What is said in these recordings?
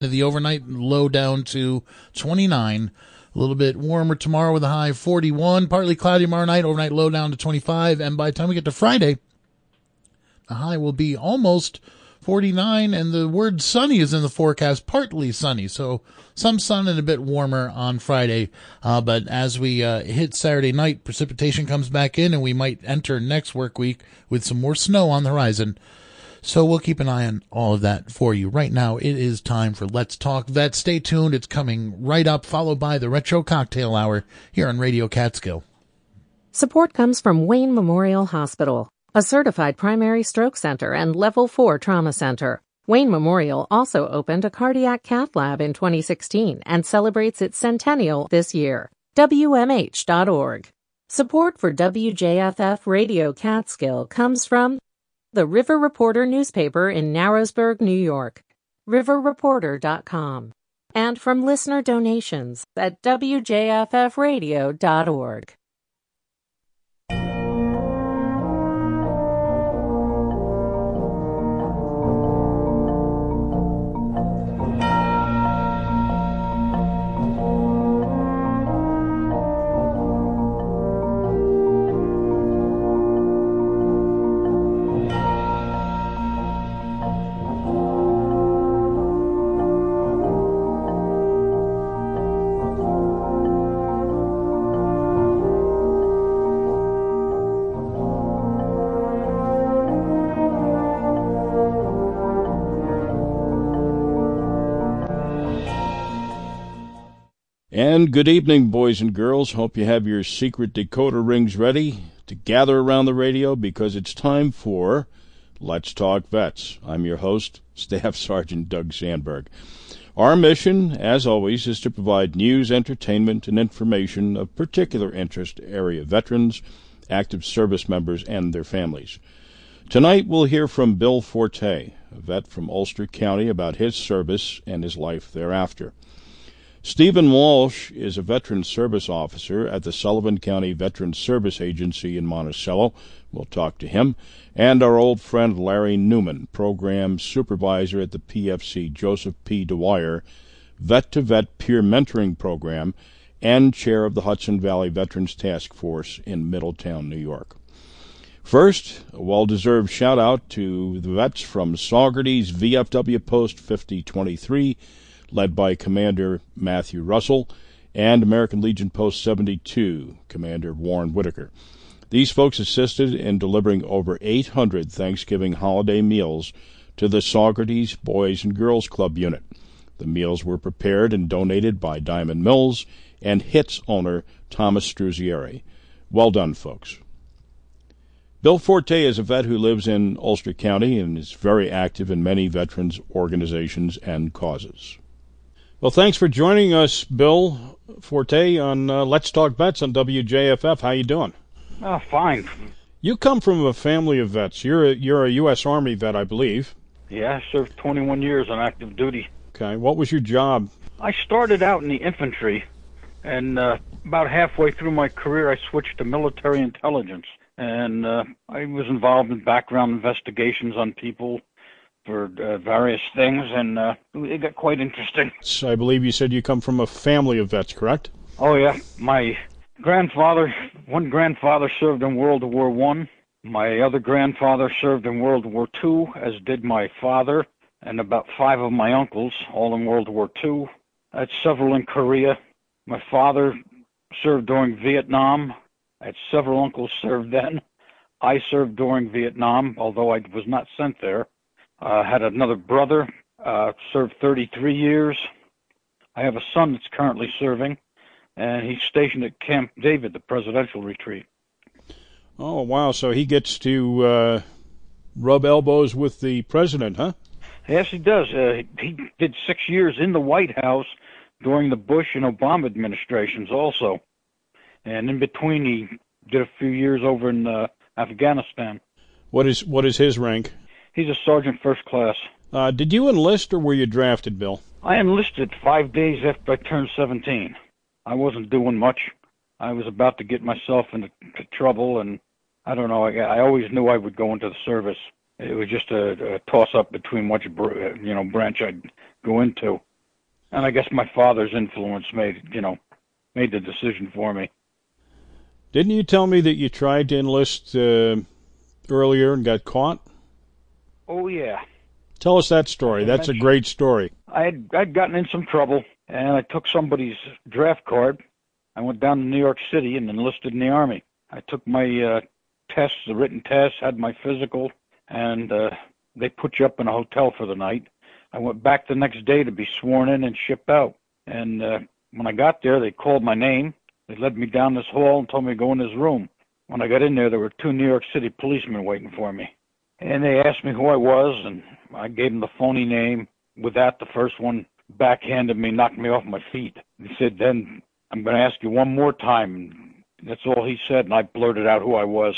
The overnight low down to 29. A little bit warmer tomorrow with a high of 41. Partly cloudy tomorrow night. Overnight low down to 25. And by the time we get to Friday, the high will be almost 49. And the word sunny is in the forecast. Partly sunny. So some sun and a bit warmer on Friday. Uh, but as we uh, hit Saturday night, precipitation comes back in and we might enter next work week with some more snow on the horizon. So we'll keep an eye on all of that for you. Right now, it is time for Let's Talk Vet. Stay tuned. It's coming right up, followed by the Retro Cocktail Hour here on Radio Catskill. Support comes from Wayne Memorial Hospital, a certified primary stroke center and level 4 trauma center. Wayne Memorial also opened a cardiac cath lab in 2016 and celebrates its centennial this year. WMH.org. Support for WJFF Radio Catskill comes from the River Reporter newspaper in Narrowsburg, New York, riverreporter.com, and from listener donations at wjffradio.org. And good evening, boys and girls. Hope you have your secret decoder rings ready to gather around the radio because it's time for Let's Talk Vets. I'm your host, Staff Sergeant Doug Sandberg. Our mission, as always, is to provide news, entertainment, and information of particular interest to area veterans, active service members, and their families. Tonight we'll hear from Bill Forte, a vet from Ulster County, about his service and his life thereafter. Stephen Walsh is a veteran service officer at the Sullivan County Veteran Service Agency in Monticello. We'll talk to him. And our old friend Larry Newman, program supervisor at the PFC Joseph P. Dwyer Vet to Vet Peer Mentoring Program and chair of the Hudson Valley Veterans Task Force in Middletown, New York. First, a well deserved shout out to the vets from Saugerties VFW Post 5023 led by Commander Matthew Russell, and American Legion Post 72, Commander Warren Whitaker. These folks assisted in delivering over 800 Thanksgiving holiday meals to the Saugerties Boys and Girls Club unit. The meals were prepared and donated by Diamond Mills and HITS owner Thomas Struzzieri. Well done, folks. Bill Forte is a vet who lives in Ulster County and is very active in many veterans organizations and causes. Well, thanks for joining us, Bill Forte, on uh, Let's Talk Vets on WJFF. How you doing? Oh, fine. You come from a family of vets. You're a, you're a U.S. Army vet, I believe. Yeah, I served 21 years on active duty. Okay. What was your job? I started out in the infantry, and uh, about halfway through my career, I switched to military intelligence. And uh, I was involved in background investigations on people for uh, various things, and uh, it got quite interesting. So I believe you said you come from a family of vets, correct? Oh yeah, my grandfather, one grandfather served in World War One. My other grandfather served in World War Two, as did my father, and about five of my uncles, all in World War Two. I had several in Korea. My father served during Vietnam. I had several uncles served then. I served during Vietnam, although I was not sent there. Uh, had another brother, uh, served 33 years. I have a son that's currently serving, and he's stationed at Camp David, the presidential retreat. Oh, wow. So he gets to uh, rub elbows with the president, huh? Yes, he does. Uh, he did six years in the White House during the Bush and Obama administrations also. And in between, he did a few years over in uh, Afghanistan. What is what is his rank? He's a sergeant first class. Uh, did you enlist or were you drafted, Bill? I enlisted five days after I turned 17. I wasn't doing much. I was about to get myself into trouble, and I don't know. I, I always knew I would go into the service. It was just a, a toss up between which you know branch I'd go into. And I guess my father's influence made you know made the decision for me. Didn't you tell me that you tried to enlist uh, earlier and got caught? Oh yeah. Tell us that story. That's a great story. I had I'd gotten in some trouble, and I took somebody's draft card. I went down to New York City and enlisted in the army. I took my uh, tests, the written tests, had my physical, and uh, they put you up in a hotel for the night. I went back the next day to be sworn in and shipped out. And uh, when I got there, they called my name. They led me down this hall and told me to go in this room. When I got in there, there were two New York City policemen waiting for me. And they asked me who I was, and I gave them the phony name. With that, the first one backhanded me, knocked me off my feet. He said, Then I'm going to ask you one more time. And That's all he said, and I blurted out who I was.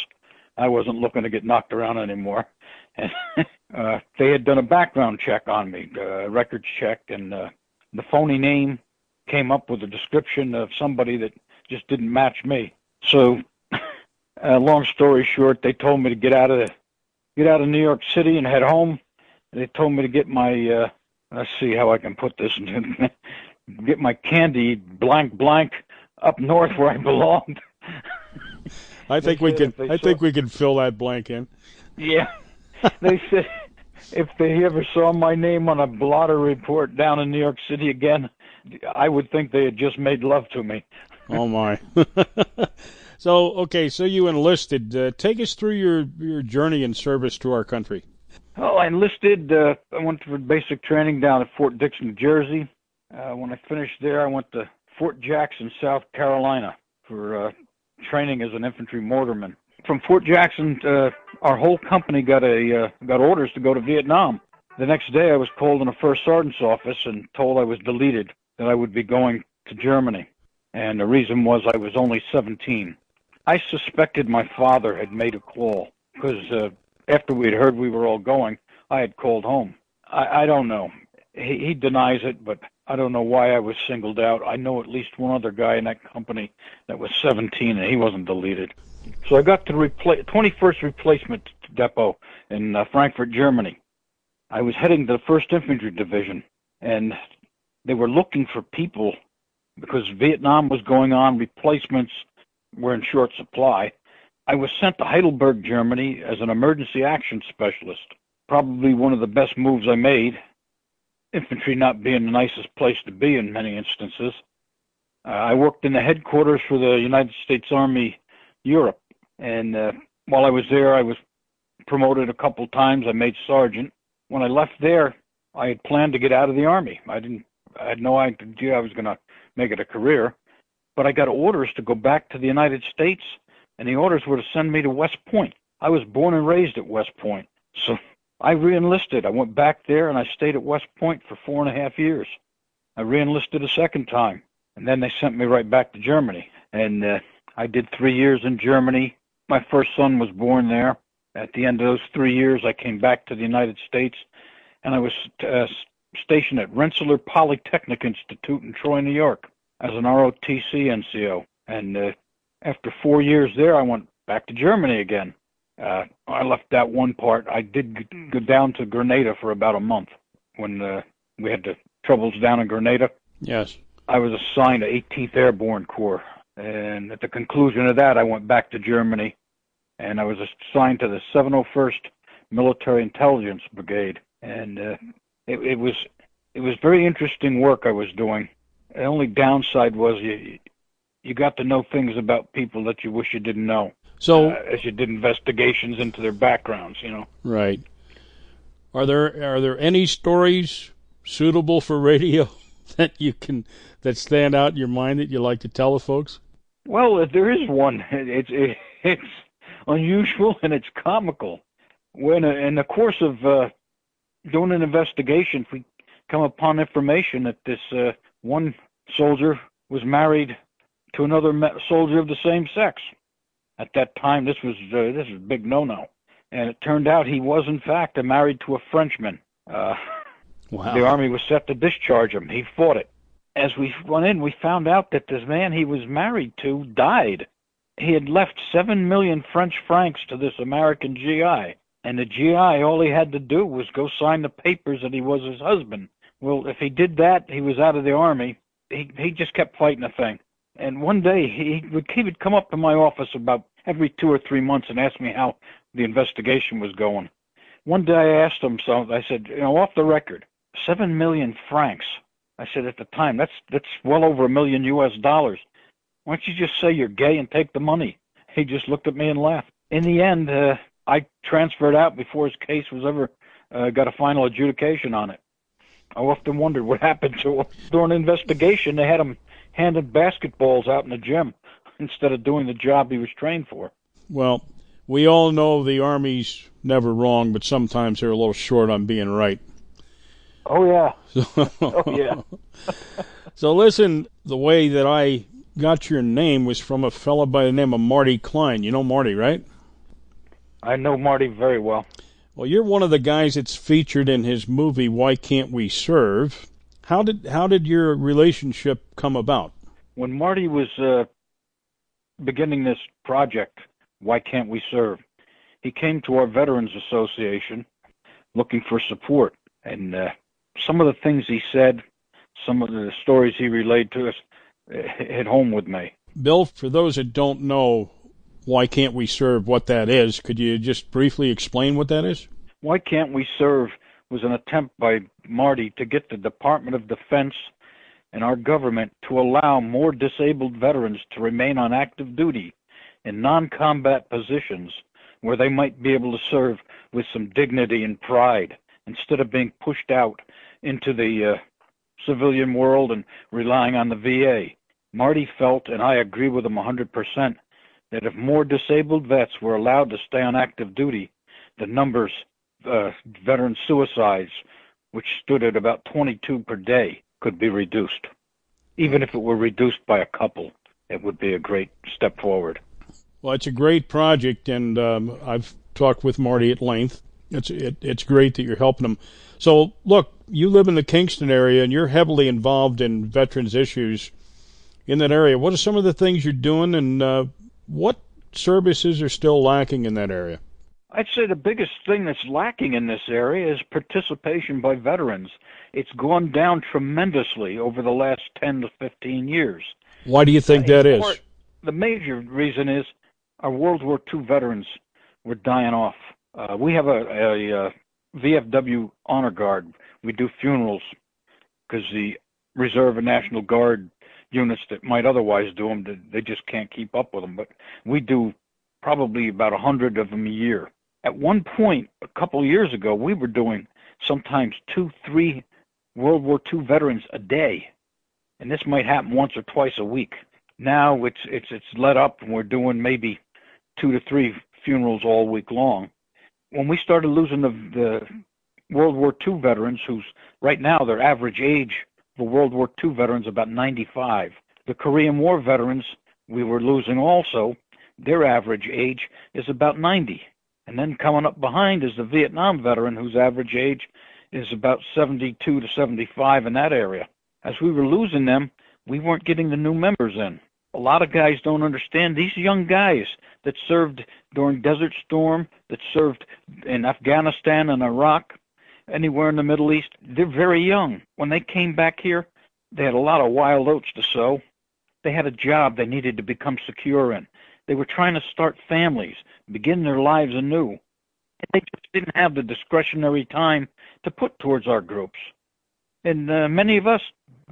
I wasn't looking to get knocked around anymore. And uh, they had done a background check on me, uh, records check, and uh, the phony name came up with a description of somebody that just didn't match me. So, uh, long story short, they told me to get out of the, get out of New York City and head home. They told me to get my uh, let's see how I can put this get my candy blank blank up north where I belonged. I think we can. I saw, think we can fill that blank in. Yeah, they said if they ever saw my name on a blotter report down in New York City again, I would think they had just made love to me. oh my. So okay, so you enlisted. Uh, take us through your your journey in service to our country. Oh, I enlisted. Uh, I went for basic training down at Fort Dix, New Jersey. Uh, when I finished there, I went to Fort Jackson, South Carolina, for uh, training as an infantry mortarman. From Fort Jackson, uh, our whole company got a uh, got orders to go to Vietnam. The next day, I was called in a first sergeant's office and told I was deleted, that I would be going to Germany, and the reason was I was only 17. I suspected my father had made a call because uh, after we had heard we were all going, I had called home. I, I don't know. He, he denies it, but I don't know why I was singled out. I know at least one other guy in that company that was 17 and he wasn't deleted. So I got to the repla- 21st replacement depot in uh, Frankfurt, Germany. I was heading to the 1st Infantry Division and they were looking for people because Vietnam was going on, replacements were in short supply. I was sent to Heidelberg, Germany as an emergency action specialist. Probably one of the best moves I made infantry not being the nicest place to be in many instances. Uh, I worked in the headquarters for the United States Army Europe, and uh, while I was there, I was promoted a couple times. I made sergeant. When I left there, I had planned to get out of the army. I didn't. I had no idea I was going to make it a career, but I got orders to go back to the United States, and the orders were to send me to West Point. I was born and raised at West Point, so I reenlisted. I went back there and I stayed at West Point for four and a half years. I reenlisted a second time, and then they sent me right back to Germany. And uh, I did three years in Germany. My first son was born there. At the end of those three years, I came back to the United States, and I was uh, stationed at Rensselaer Polytechnic Institute in Troy, New York, as an ROTC NCO. And uh, after four years there, I went back to Germany again. Uh, I left that one part. I did go down to Grenada for about a month when uh, we had the troubles down in Grenada. Yes. I was assigned to 18th Airborne Corps, and at the conclusion of that, I went back to Germany, and I was assigned to the 701st Military Intelligence Brigade, and uh, it, it was it was very interesting work I was doing. The only downside was you you got to know things about people that you wish you didn't know. So uh, as you did investigations into their backgrounds, you know. Right. Are there are there any stories suitable for radio that you can that stand out in your mind that you like to tell the folks? Well, there is one. It's it's unusual and it's comical. When uh, in the course of uh, doing an investigation, we come upon information that this uh, one soldier was married to another soldier of the same sex. At that time, this was uh, this was a big no-no, and it turned out he was in fact married to a Frenchman. Uh, wow. The army was set to discharge him. He fought it. As we went in, we found out that this man he was married to died. He had left seven million French francs to this American GI, and the GI all he had to do was go sign the papers that he was his husband. Well, if he did that, he was out of the army. He he just kept fighting the thing. And one day he would he would come up to my office about every two or three months and ask me how the investigation was going. One day I asked him so I said, you know, off the record, seven million francs. I said at the time, that's that's well over a million US dollars. Why don't you just say you're gay and take the money? He just looked at me and laughed. In the end, uh, I transferred out before his case was ever uh, got a final adjudication on it. I often wondered what happened to him. During an investigation, they had him handing basketballs out in the gym instead of doing the job he was trained for. Well, we all know the Army's never wrong, but sometimes they're a little short on being right. Oh, yeah. oh, yeah. so, listen, the way that I got your name was from a fellow by the name of Marty Klein. You know Marty, right? I know Marty very well. Well, you're one of the guys that's featured in his movie Why Can't We Serve? How did how did your relationship come about? When Marty was uh, beginning this project, Why Can't We Serve? He came to our Veterans Association looking for support, and uh, some of the things he said, some of the stories he relayed to us, hit home with me. Bill, for those that don't know, why can't we serve what that is? Could you just briefly explain what that is? Why can't we serve was an attempt by Marty to get the Department of Defense and our government to allow more disabled veterans to remain on active duty in non combat positions where they might be able to serve with some dignity and pride instead of being pushed out into the uh, civilian world and relying on the VA. Marty felt, and I agree with him 100%, that if more disabled vets were allowed to stay on active duty, the numbers, uh, veteran suicides, which stood at about 22 per day, could be reduced. Even if it were reduced by a couple, it would be a great step forward. Well, it's a great project, and um, I've talked with Marty at length. It's it, it's great that you're helping them. So, look, you live in the Kingston area, and you're heavily involved in veterans issues in that area. What are some of the things you're doing, and uh, what services are still lacking in that area? I'd say the biggest thing that's lacking in this area is participation by veterans. It's gone down tremendously over the last 10 to 15 years. Why do you think uh, that is? Part, the major reason is our World War II veterans were dying off. Uh, we have a, a, a, uh, VFW honor guard. We do funerals because the Reserve and National Guard units that might otherwise do them, they just can't keep up with them. But we do probably about a hundred of them a year. At one point, a couple of years ago, we were doing sometimes two, three World War II veterans a day, and this might happen once or twice a week. Now it's it's it's let up, and we're doing maybe two to three funerals all week long. When we started losing the the World War II veterans, who's right now their average age the World War II veterans about 95. The Korean War veterans we were losing also, their average age is about 90. And then coming up behind is the Vietnam veteran whose average age is about 72 to 75 in that area. As we were losing them, we weren't getting the new members in. A lot of guys don't understand these young guys that served during Desert Storm, that served in Afghanistan and Iraq, anywhere in the Middle East, they're very young. When they came back here, they had a lot of wild oats to sow. They had a job they needed to become secure in. They were trying to start families, begin their lives anew. And they just didn't have the discretionary time to put towards our groups. And uh, many of us,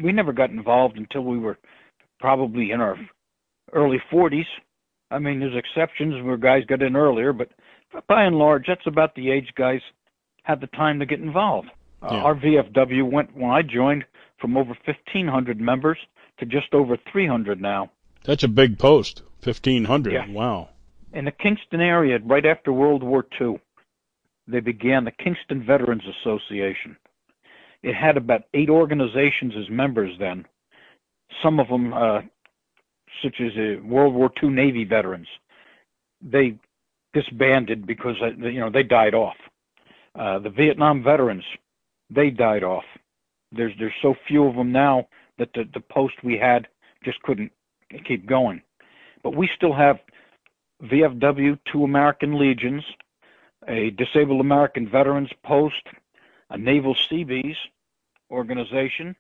we never got involved until we were probably in our early 40s. I mean, there's exceptions where guys got in earlier, but by and large, that's about the age guys had the time to get involved. Uh, yeah. Our VFW went when I joined from over 1,500 members to just over 300 now. That's a big post, 1,500. Yeah. Wow. In the Kingston area, right after World War II, they began the Kingston Veterans Association. It had about eight organizations as members then. Some of them, uh, such as uh, World War II Navy veterans, they disbanded because uh, you know they died off. Uh, the Vietnam veterans, they died off. There's there's so few of them now that the the post we had just couldn't keep going. But we still have VFW, two American Legions, a Disabled American Veterans Post, a Naval Seabees, organization,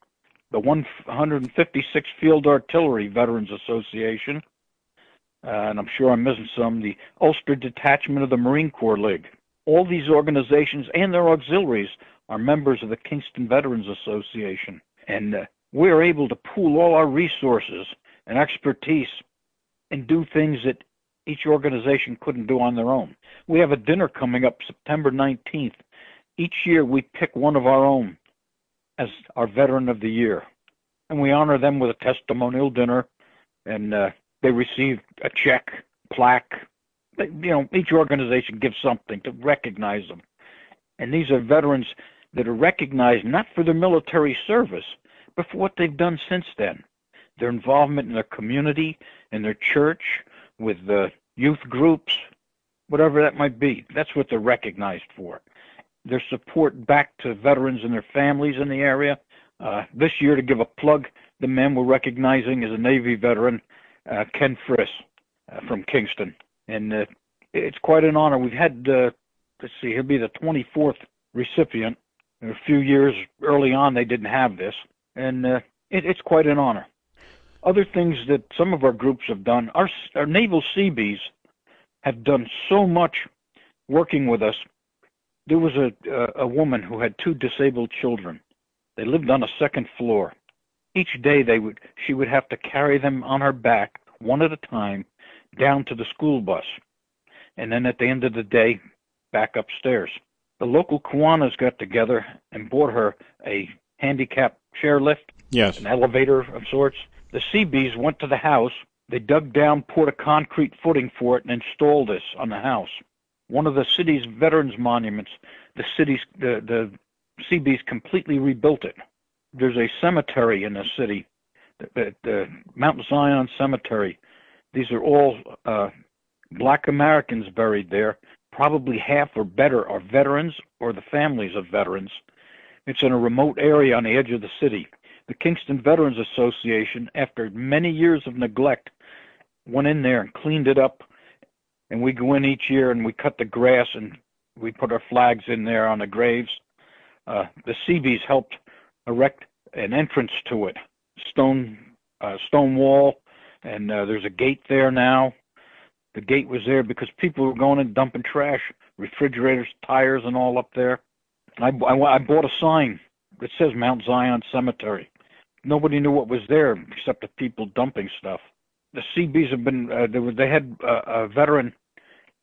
the 156th Field Artillery Veterans Association, uh, and I'm sure I'm missing some, the Ulster Detachment of the Marine Corps League. All these organizations and their auxiliaries are members of the Kingston Veterans Association. And uh, we're able to pool all our resources and expertise and do things that each organization couldn't do on their own. We have a dinner coming up September 19th. Each year we pick one of our own as our Veteran of the Year. And we honor them with a testimonial dinner, and uh, they receive a check, plaque. You know, each organization gives something to recognize them. And these are veterans that are recognized not for their military service, but for what they've done since then. Their involvement in their community, in their church, with the youth groups, whatever that might be. That's what they're recognized for. Their support back to veterans and their families in the area. Uh, this year, to give a plug, the man we're recognizing is a Navy veteran, uh, Ken Friss uh, from Kingston. And uh, it's quite an honor. We've had, uh, let's see, he'll be the 24th recipient. a few years early on, they didn't have this. And uh, it, it's quite an honor other things that some of our groups have done. Our, our naval Seabees have done so much working with us. There was a, a, a woman who had two disabled children. They lived on a second floor. Each day they would she would have to carry them on her back one at a time down to the school bus. And then at the end of the day back upstairs. The local Kiwanis got together and bought her a handicap chairlift, yes, an elevator of sorts, the Seabees went to the house. They dug down, poured a concrete footing for it, and installed this on the house. One of the city's veterans monuments, the city's the the Seabees completely rebuilt it. There's a cemetery in the city, the, the Mount Zion Cemetery. These are all uh, Black Americans buried there. Probably half or better are veterans or the families of veterans. It's in a remote area on the edge of the city the Kingston Veterans Association, after many years of neglect, went in there and cleaned it up. And we go in each year and we cut the grass and we put our flags in there on the graves. Uh, the Seabees helped erect an entrance to it, stone uh, stone wall, and uh, there's a gate there now. The gate was there because people were going and dumping trash, refrigerators, tires, and all up there. I, I, I bought a sign that says Mount Zion Cemetery nobody knew what was there except the people dumping stuff. The Seabees have been uh, they had a veteran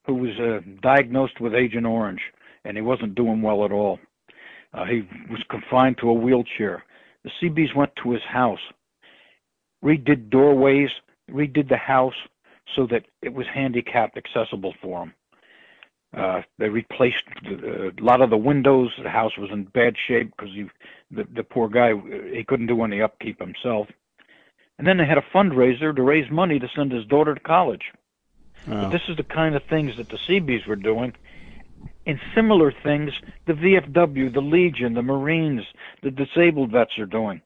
who was uh, diagnosed with Agent Orange, and he wasn't doing well at all. Uh, he was confined to a wheelchair. The Seabees went to his house, redid doorways, redid the house so that it was handicapped accessible for him. Uh, they replaced the, uh, a lot of the windows. The house was in bad shape because the, the poor guy he couldn't do any upkeep himself. And then they had a fundraiser to raise money to send his daughter to college. But this is the kind of things that the Seabees were doing. And similar things the VFW, the Legion, the Marines, the disabled vets are doing.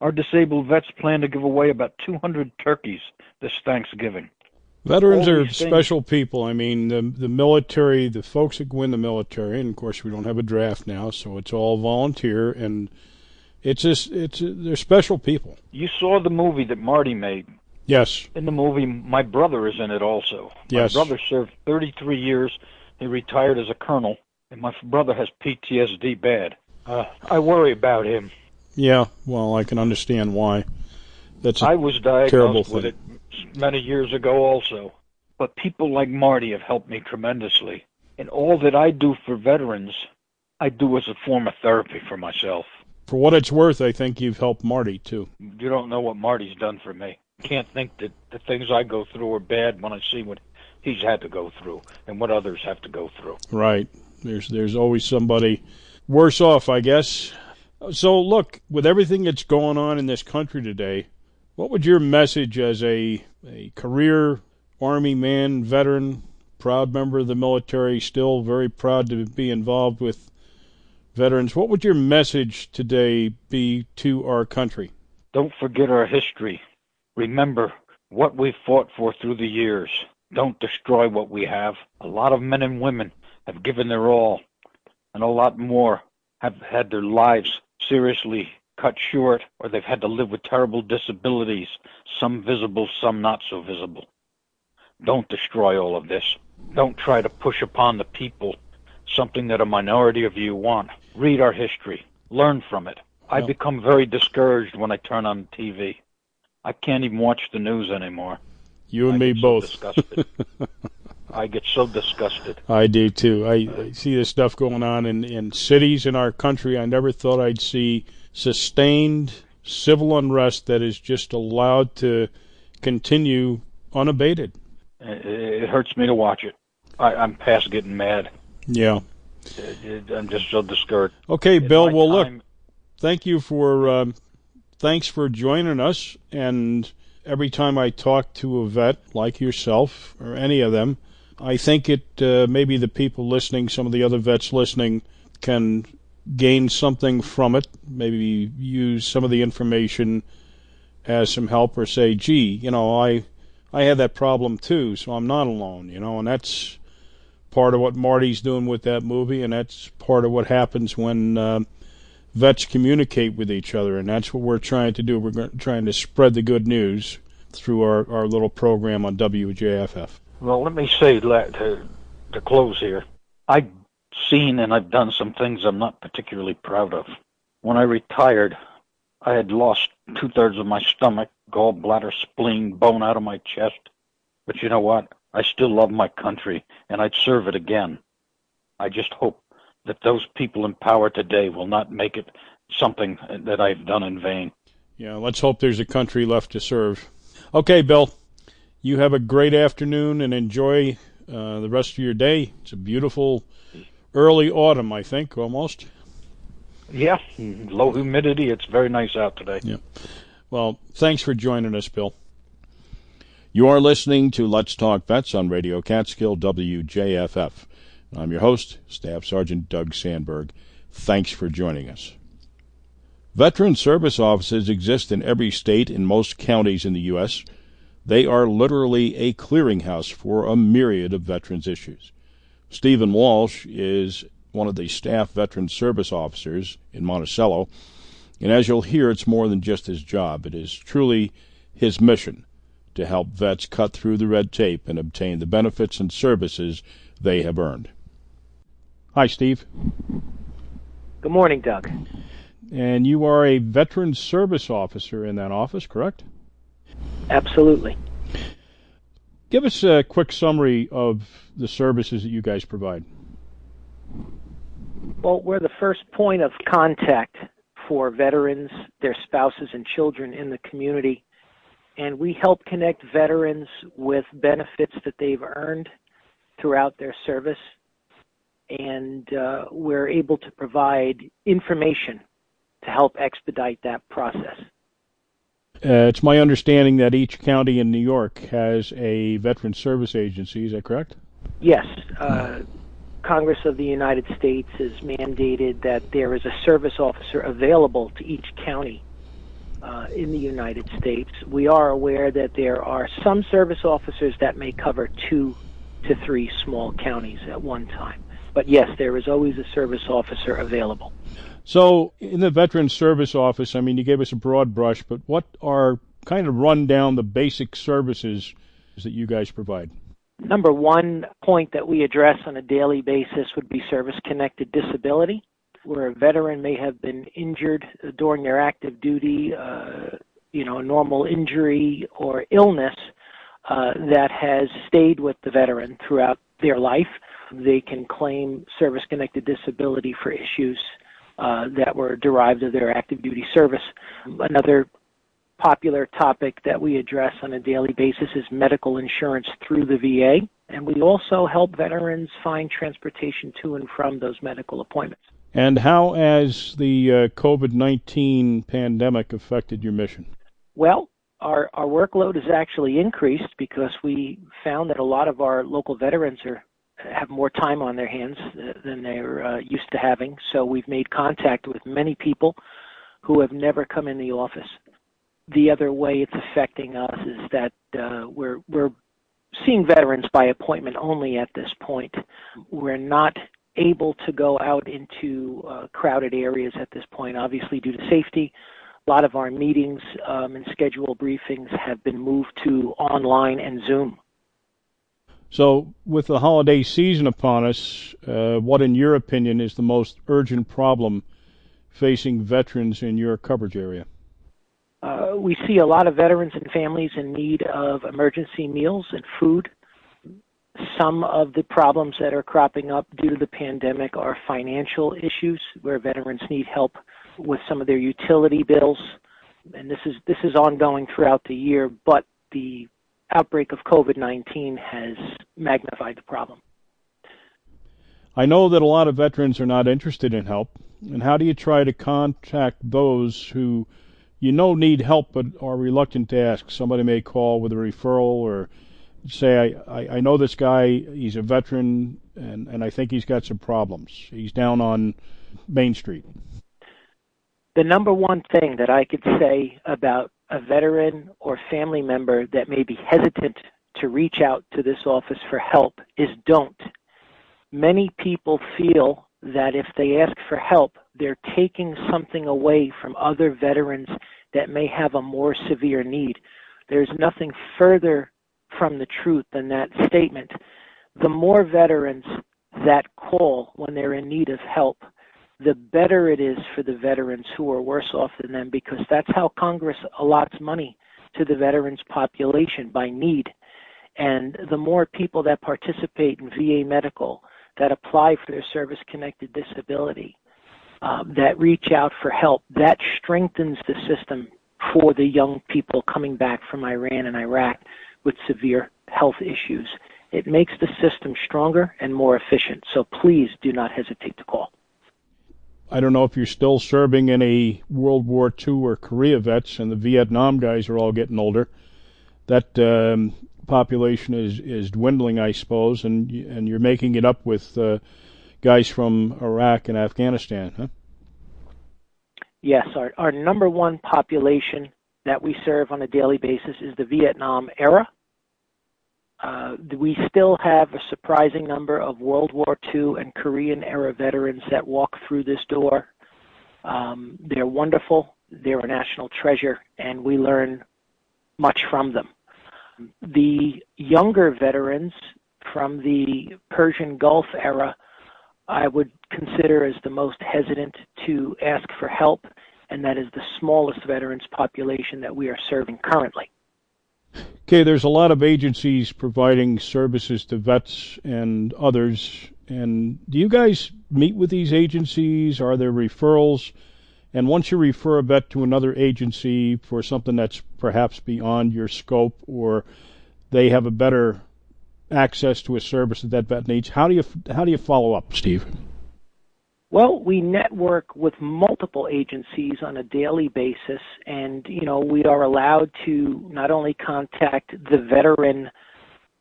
Our disabled vets plan to give away about 200 turkeys this Thanksgiving. Veterans are special people. I mean, the the military, the folks that go in the military, and of course we don't have a draft now, so it's all volunteer, and it's just it's they're special people. You saw the movie that Marty made. Yes. In the movie, my brother is in it also. Yes. My brother served 33 years. He retired as a colonel, and my brother has PTSD bad. Uh, I worry about him. Yeah, well, I can understand why. That's I was diagnosed with it many years ago also. But people like Marty have helped me tremendously. And all that I do for veterans, I do as a form of therapy for myself. For what it's worth, I think you've helped Marty too. You don't know what Marty's done for me. Can't think that the things I go through are bad when I see what he's had to go through and what others have to go through. Right. There's there's always somebody worse off, I guess. So look, with everything that's going on in this country today, what would your message as a, a career Army man, veteran, proud member of the military, still very proud to be involved with veterans, what would your message today be to our country? Don't forget our history. Remember what we've fought for through the years. Don't destroy what we have. A lot of men and women have given their all, and a lot more have had their lives seriously cut short or they've had to live with terrible disabilities, some visible, some not so visible. Don't destroy all of this. Don't try to push upon the people something that a minority of you want. Read our history. Learn from it. I become very discouraged when I turn on TV. I can't even watch the news anymore. You and I me so both. disgusted. I get so disgusted. I do too. I, I see this stuff going on in, in cities in our country. I never thought I'd see sustained civil unrest that is just allowed to continue unabated. It, hurts me to watch it. I, I'm past getting mad. Yeah. It, it, I'm just so discouraged. Okay, Bill. Well, look, thank you for um, thanks for joining us. And every time I talk to a vet like yourself or any of them, I think it uh, maybe the people listening, some of the other vets listening, can gain something from it. Maybe use some of the information as some help, or say, "Gee, you know, I I had that problem too, so I'm not alone." You know, and that's part of what Marty's doing with that movie, and that's part of what happens when. Uh, vets communicate with each other, and that's what we're trying to do. We're trying to spread the good news through our, our little program on WJFF. Well, let me say to, to close here. I've seen and I've done some things I'm not particularly proud of. When I retired, I had lost two thirds of my stomach, gallbladder, spleen, bone out of my chest. But you know what? I still love my country and I'd serve it again. I just hope that those people in power today will not make it something that I've done in vain. Yeah, let's hope there's a country left to serve. Okay, Bill, you have a great afternoon and enjoy uh, the rest of your day. It's a beautiful early autumn, I think, almost. Yeah, low humidity. It's very nice out today. Yeah. Well, thanks for joining us, Bill. You are listening to Let's Talk Vets on Radio Catskill WJFF. I'm your host, Staff Sergeant Doug Sandberg. Thanks for joining us. Veteran service offices exist in every state and most counties in the U.S. They are literally a clearinghouse for a myriad of veterans issues. Stephen Walsh is one of the staff veteran service officers in Monticello, and as you'll hear, it's more than just his job. It is truly his mission to help vets cut through the red tape and obtain the benefits and services they have earned. Hi, Steve. Good morning, Doug. And you are a veteran service officer in that office, correct? Absolutely. Give us a quick summary of the services that you guys provide. Well, we're the first point of contact for veterans, their spouses, and children in the community, and we help connect veterans with benefits that they've earned throughout their service, and uh, we're able to provide information to help expedite that process. Uh, it's my understanding that each county in New York has a veteran service agency. Is that correct? Yes, uh, Congress of the United States has mandated that there is a service officer available to each county uh, in the United States. We are aware that there are some service officers that may cover two to three small counties at one time. But yes, there is always a service officer available. So, in the Veteran Service Office, I mean, you gave us a broad brush, but what are kind of run down the basic services that you guys provide? Number one point that we address on a daily basis would be service connected disability, where a veteran may have been injured during their active duty, uh, you know, a normal injury or illness uh, that has stayed with the veteran throughout their life. They can claim service connected disability for issues uh, that were derived of their active duty service. Another popular topic that we address on a daily basis is medical insurance through the VA, and we also help veterans find transportation to and from those medical appointments. And how has the uh, COVID 19 pandemic affected your mission? Well, our, our workload has actually increased because we found that a lot of our local veterans are have more time on their hands uh, than they're uh, used to having. So we've made contact with many people who have never come in the office. The other way it's affecting us is that uh, we're we're seeing veterans by appointment only at this point. We're not able to go out into uh, crowded areas at this point, obviously due to safety. A lot of our meetings um, and schedule briefings have been moved to online and Zoom. So, with the holiday season upon us, uh, what, in your opinion, is the most urgent problem facing veterans in your coverage area? Uh, we see a lot of veterans and families in need of emergency meals and food. Some of the problems that are cropping up due to the pandemic are financial issues where veterans need help with some of their utility bills. And this is this is ongoing throughout the year, but the outbreak of COVID-19 has magnified the problem. I know that a lot of veterans are not interested in help. And how do you try to contact those who you know need help but are reluctant to ask? Somebody may call with a referral or say, I, I, I know this guy, he's a veteran, and, and I think he's got some problems. He's down on Main Street. The number one thing that I could say about a veteran or family member that may be hesitant to reach out to this office for help is don't. Many people feel that if they ask for help, they're taking something away from other veterans that may have a more severe need. There's nothing further from the truth than that statement. The more veterans that call when they're in need of help, the better it is for the veterans who are worse off than them because that's how Congress allots money to the veterans population by need. And the more people that participate in VA medical, that apply for their service connected disability, um, that reach out for help, that strengthens the system for the young people coming back from Iran and Iraq with severe health issues. It makes the system stronger and more efficient. So please do not hesitate to call. I don't know if you're still serving any World War II or Korea vets, and the Vietnam guys are all getting older. That um, population is, is dwindling, I suppose, and and you're making it up with uh, guys from Iraq and Afghanistan, huh? Yes, our, our number one population that we serve on a daily basis is the Vietnam era. Uh, we still have a surprising number of World War II and Korean era veterans that walk through this door. Um, they're wonderful, they're a national treasure, and we learn much from them. The younger veterans from the Persian Gulf era, I would consider as the most hesitant to ask for help, and that is the smallest veterans population that we are serving currently. Okay, there's a lot of agencies providing services to vets and others. And do you guys meet with these agencies? Are there referrals? And once you refer a vet to another agency for something that's perhaps beyond your scope or they have a better access to a service that that vet needs, how do you how do you follow up, Steve? Well, we network with multiple agencies on a daily basis, and you know we are allowed to not only contact the veteran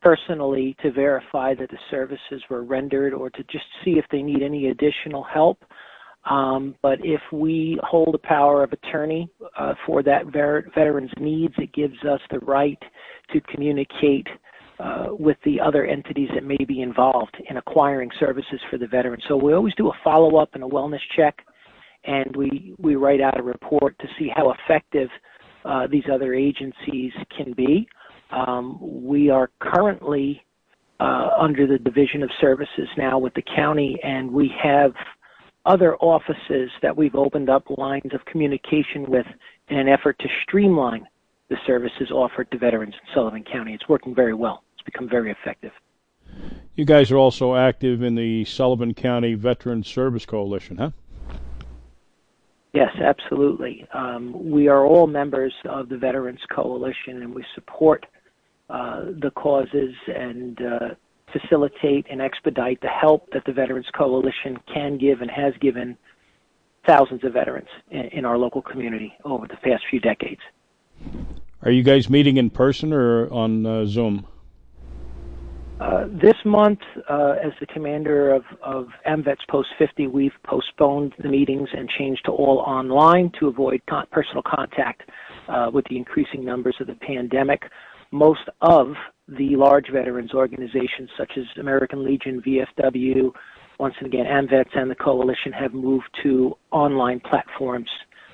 personally to verify that the services were rendered or to just see if they need any additional help. Um, but if we hold a power of attorney uh, for that ver- veteran's needs, it gives us the right to communicate uh, with the other entities that may be involved in acquiring services for the veteran. So we always do a follow up and a wellness check, and we, we write out a report to see how effective uh, these other agencies can be. Um, we are currently uh, under the Division of Services now with the county, and we have other offices that we've opened up lines of communication with in an effort to streamline the services offered to veterans in Sullivan County. It's working very well become very effective. You guys are also active in the Sullivan County Veteran Service Coalition, huh? Yes, absolutely. Um, we are all members of the Veterans Coalition, and we support uh, the causes and uh, facilitate and expedite the help that the Veterans Coalition can give and has given thousands of veterans in, in our local community over the past few decades. Are you guys meeting in person or on uh, Zoom? Uh, this month, uh, as the commander of, of AMVETS Post 50, we've postponed the meetings and changed to all online to avoid con- personal contact uh, with the increasing numbers of the pandemic. Most of the large veterans organizations, such as American Legion, VFW, once again, AMVETS and the coalition have moved to online platforms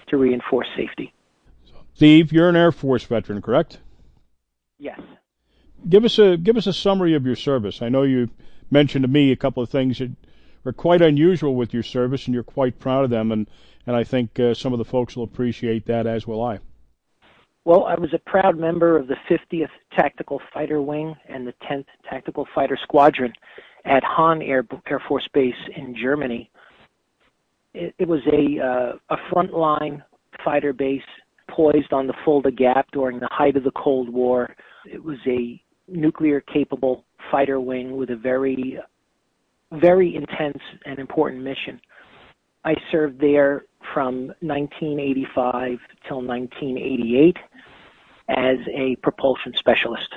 to reinforce safety. Steve, you're an Air Force veteran, correct? Yes. Give us a give us a summary of your service. I know you mentioned to me a couple of things that are quite unusual with your service, and you're quite proud of them, and and I think uh, some of the folks will appreciate that as will I. Well, I was a proud member of the 50th Tactical Fighter Wing and the 10th Tactical Fighter Squadron at Hahn Air, Air Force Base in Germany. It, it was a, uh, a frontline fighter base poised on the Fulda Gap during the height of the Cold War. It was a nuclear capable fighter wing with a very, very intense and important mission. I served there from 1985 till 1988 as a propulsion specialist.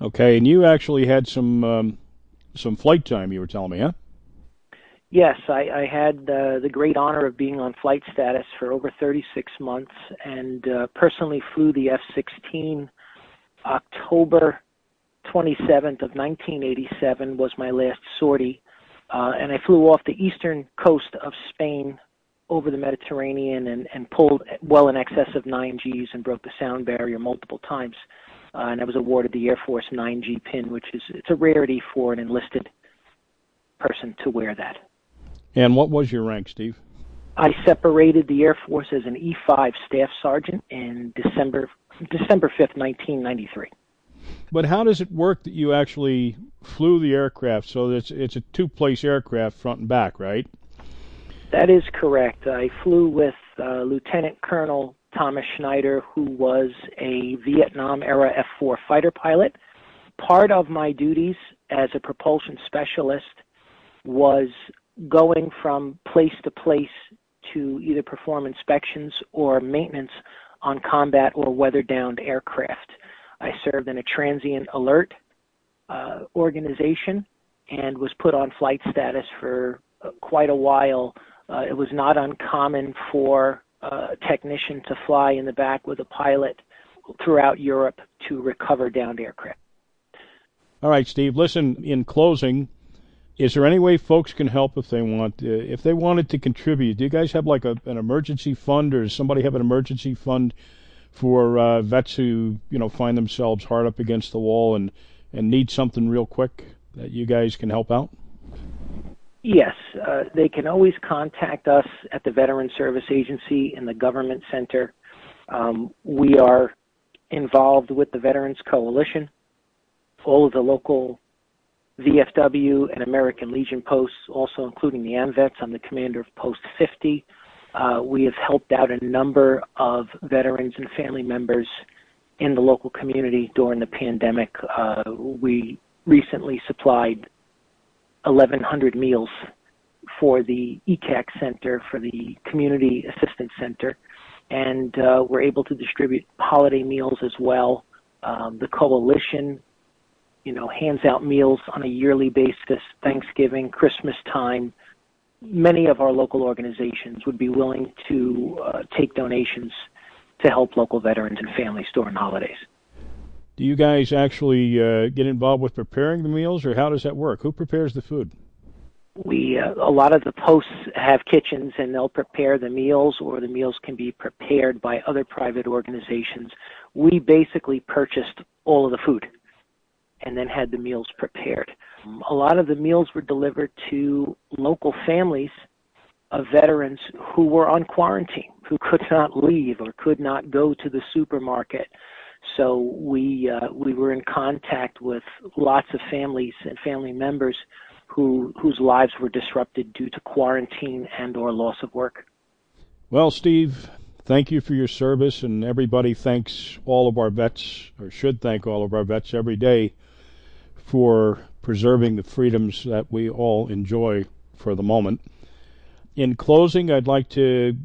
Okay, and you actually had some um, some flight time. You were telling me, huh? Yes, I, I had uh, the great honor of being on flight status for over 36 months, and uh, personally flew the F-16. October 27th of 1987 was my last sortie, uh, and I flew off the eastern coast of Spain over the Mediterranean and, and pulled well in excess of 9Gs and broke the sound barrier multiple times. Uh, and I was awarded the Air Force 9G pin, which is it's a rarity for an enlisted person to wear that. And what was your rank, Steve? I separated the Air Force as an E5 staff sergeant in December December 5th, 1993. But how does it work that you actually flew the aircraft? So it's it's a two-place aircraft, front and back, right? That is correct. I flew with uh, Lieutenant Colonel Thomas Schneider, who was a Vietnam era F 4 fighter pilot. Part of my duties as a propulsion specialist was going from place to place to either perform inspections or maintenance on combat or weather downed aircraft. I served in a transient alert uh, organization and was put on flight status for uh, quite a while uh, it was not uncommon for uh, a technician to fly in the back with a pilot throughout Europe to recover downed aircraft. All right, Steve. Listen, in closing, is there any way folks can help if they want? Uh, if they wanted to contribute, do you guys have like a, an emergency fund, or does somebody have an emergency fund for uh, vets who you know find themselves hard up against the wall and and need something real quick that you guys can help out? Yes, uh, they can always contact us at the Veteran Service Agency in the Government Center. Um, we are involved with the Veterans Coalition. All of the local VFW and American Legion posts, also including the AMVETS. I'm the commander of Post 50. Uh, we have helped out a number of veterans and family members in the local community during the pandemic. Uh, we recently supplied 1,100 meals for the ECAC Center, for the Community Assistance Center, and uh, we're able to distribute holiday meals as well. Um, the coalition, you know, hands out meals on a yearly basis, Thanksgiving, Christmas time. Many of our local organizations would be willing to uh, take donations to help local veterans and families during holidays. Do you guys actually uh, get involved with preparing the meals, or how does that work? Who prepares the food? We uh, a lot of the posts have kitchens, and they'll prepare the meals, or the meals can be prepared by other private organizations. We basically purchased all of the food, and then had the meals prepared. A lot of the meals were delivered to local families of veterans who were on quarantine, who could not leave or could not go to the supermarket so we uh, we were in contact with lots of families and family members who whose lives were disrupted due to quarantine and or loss of work. Well, Steve, thank you for your service, and everybody thanks all of our vets, or should thank all of our vets every day for preserving the freedoms that we all enjoy for the moment. In closing, I'd like to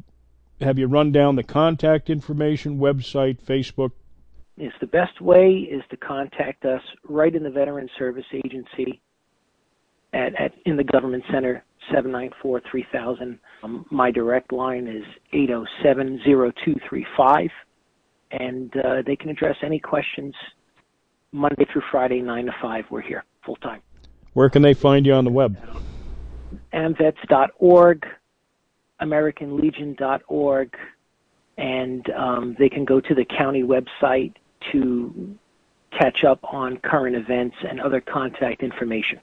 have you run down the contact information, website, Facebook, is the best way is to contact us right in the Veteran Service Agency at, at in the Government Center 794-3000. Um, my direct line is 807-0235 and uh, they can address any questions Monday through Friday 9 to 5 we're here full time. Where can they find you on the web? amvets.org, AmericanLegion.org, and um, they can go to the county website to catch up on current events and other contact information.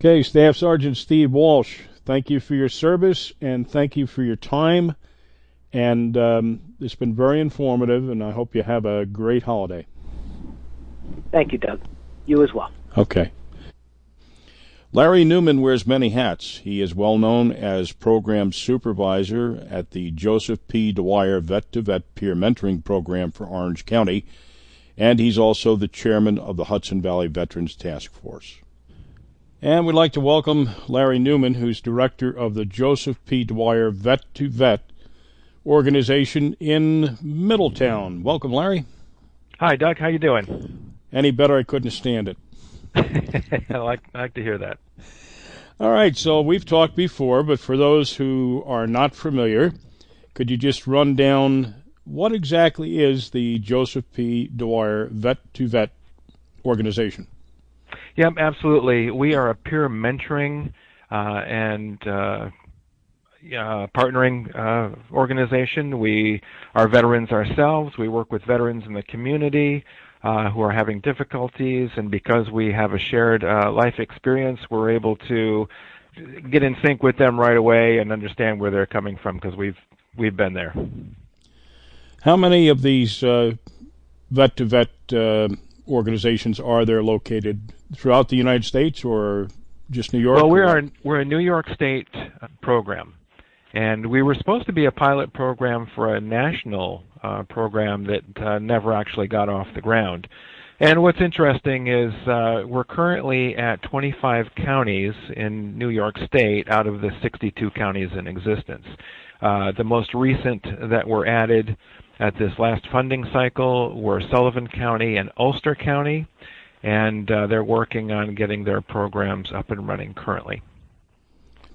Okay, Staff Sergeant Steve Walsh, thank you for your service and thank you for your time. And um, it's been very informative, and I hope you have a great holiday. Thank you, Doug. You as well. Okay. Larry Newman wears many hats. He is well known as program supervisor at the Joseph P. Dwyer Vet to Vet Peer Mentoring Program for Orange County, and he's also the chairman of the Hudson Valley Veterans Task Force. And we'd like to welcome Larry Newman, who's director of the Joseph P. Dwyer Vet to Vet organization in Middletown. Welcome, Larry. Hi, Doug. How you doing? Any better, I couldn't stand it. I like I like to hear that. All right, so we've talked before, but for those who are not familiar, could you just run down what exactly is the Joseph P. Dwyer Vet to Vet organization? Yeah, absolutely. We are a peer mentoring uh, and uh, uh, partnering uh, organization. We are veterans ourselves. We work with veterans in the community uh, who are having difficulties, and because we have a shared uh, life experience, we're able to get in sync with them right away and understand where they're coming from because we've we've been there. How many of these vet to vet organizations are there located throughout the United States or just New York? Well, we are we're a New York State program, and we were supposed to be a pilot program for a national uh, program that uh, never actually got off the ground. And what's interesting is uh, we're currently at 25 counties in New York State out of the 62 counties in existence. Uh, the most recent that were added at this last funding cycle were Sullivan County and Ulster County, and uh, they're working on getting their programs up and running currently.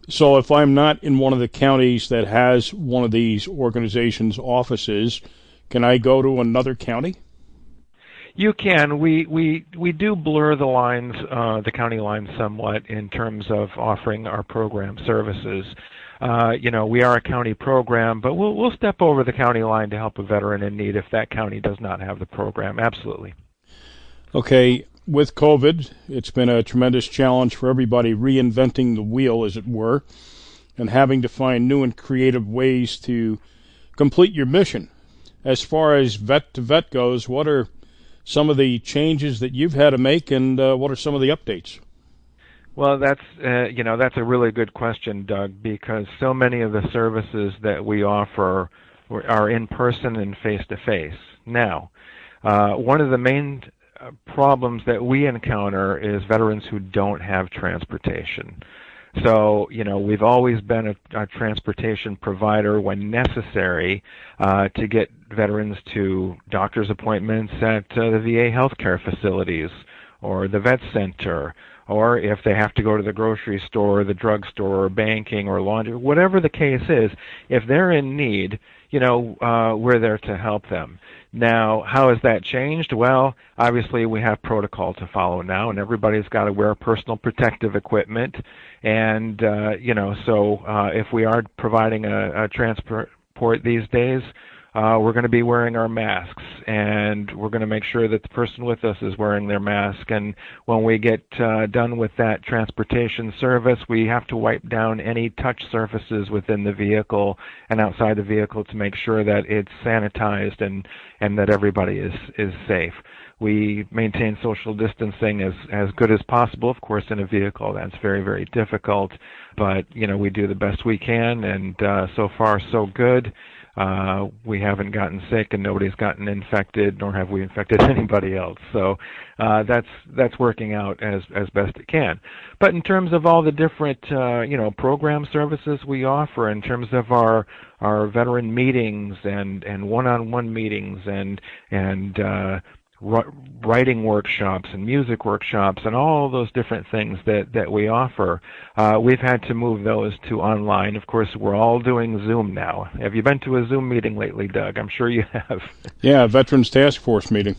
So, if I'm not in one of the counties that has one of these organizations' offices, can I go to another county? You can. We we we do blur the lines, uh, the county lines, somewhat in terms of offering our program services. Uh, you know, we are a county program, but we'll we'll step over the county line to help a veteran in need if that county does not have the program. Absolutely. Okay, with COVID, it's been a tremendous challenge for everybody reinventing the wheel, as it were, and having to find new and creative ways to complete your mission as far as vet to vet goes, what are some of the changes that you've had to make, and uh, what are some of the updates? Well, that's uh, you know that's a really good question, Doug, because so many of the services that we offer are in person and face to face. Now, uh, one of the main problems that we encounter is veterans who don't have transportation. So, you know, we've always been a, a transportation provider when necessary uh, to get veterans to doctor's appointments at uh, the VA healthcare facilities or the vet center, or if they have to go to the grocery store, the drugstore, or banking, or laundry, whatever the case is, if they're in need, you know, uh, we're there to help them. Now, how has that changed? Well, obviously we have protocol to follow now, and everybody's got to wear personal protective equipment. And uh, you know, so uh, if we are providing a, a transport these days, uh, we're going to be wearing our masks and we're going to make sure that the person with us is wearing their mask. And when we get uh, done with that transportation service, we have to wipe down any touch surfaces within the vehicle and outside the vehicle to make sure that it's sanitized and, and that everybody is, is safe. We maintain social distancing as, as good as possible. Of course, in a vehicle, that's very, very difficult, but, you know, we do the best we can and uh, so far so good. Uh, we haven't gotten sick and nobody's gotten infected, nor have we infected anybody else. So uh, that's that's working out as as best it can. But in terms of all the different uh, you know program services we offer, in terms of our our veteran meetings and and one-on-one meetings and and uh, writing workshops and music workshops and all those different things that, that we offer, uh, we've had to move those to online. Of course, we're all doing Zoom now. Have you been to a Zoom meeting lately, Doug? I'm sure you have. Yeah, Veterans Task Force meeting.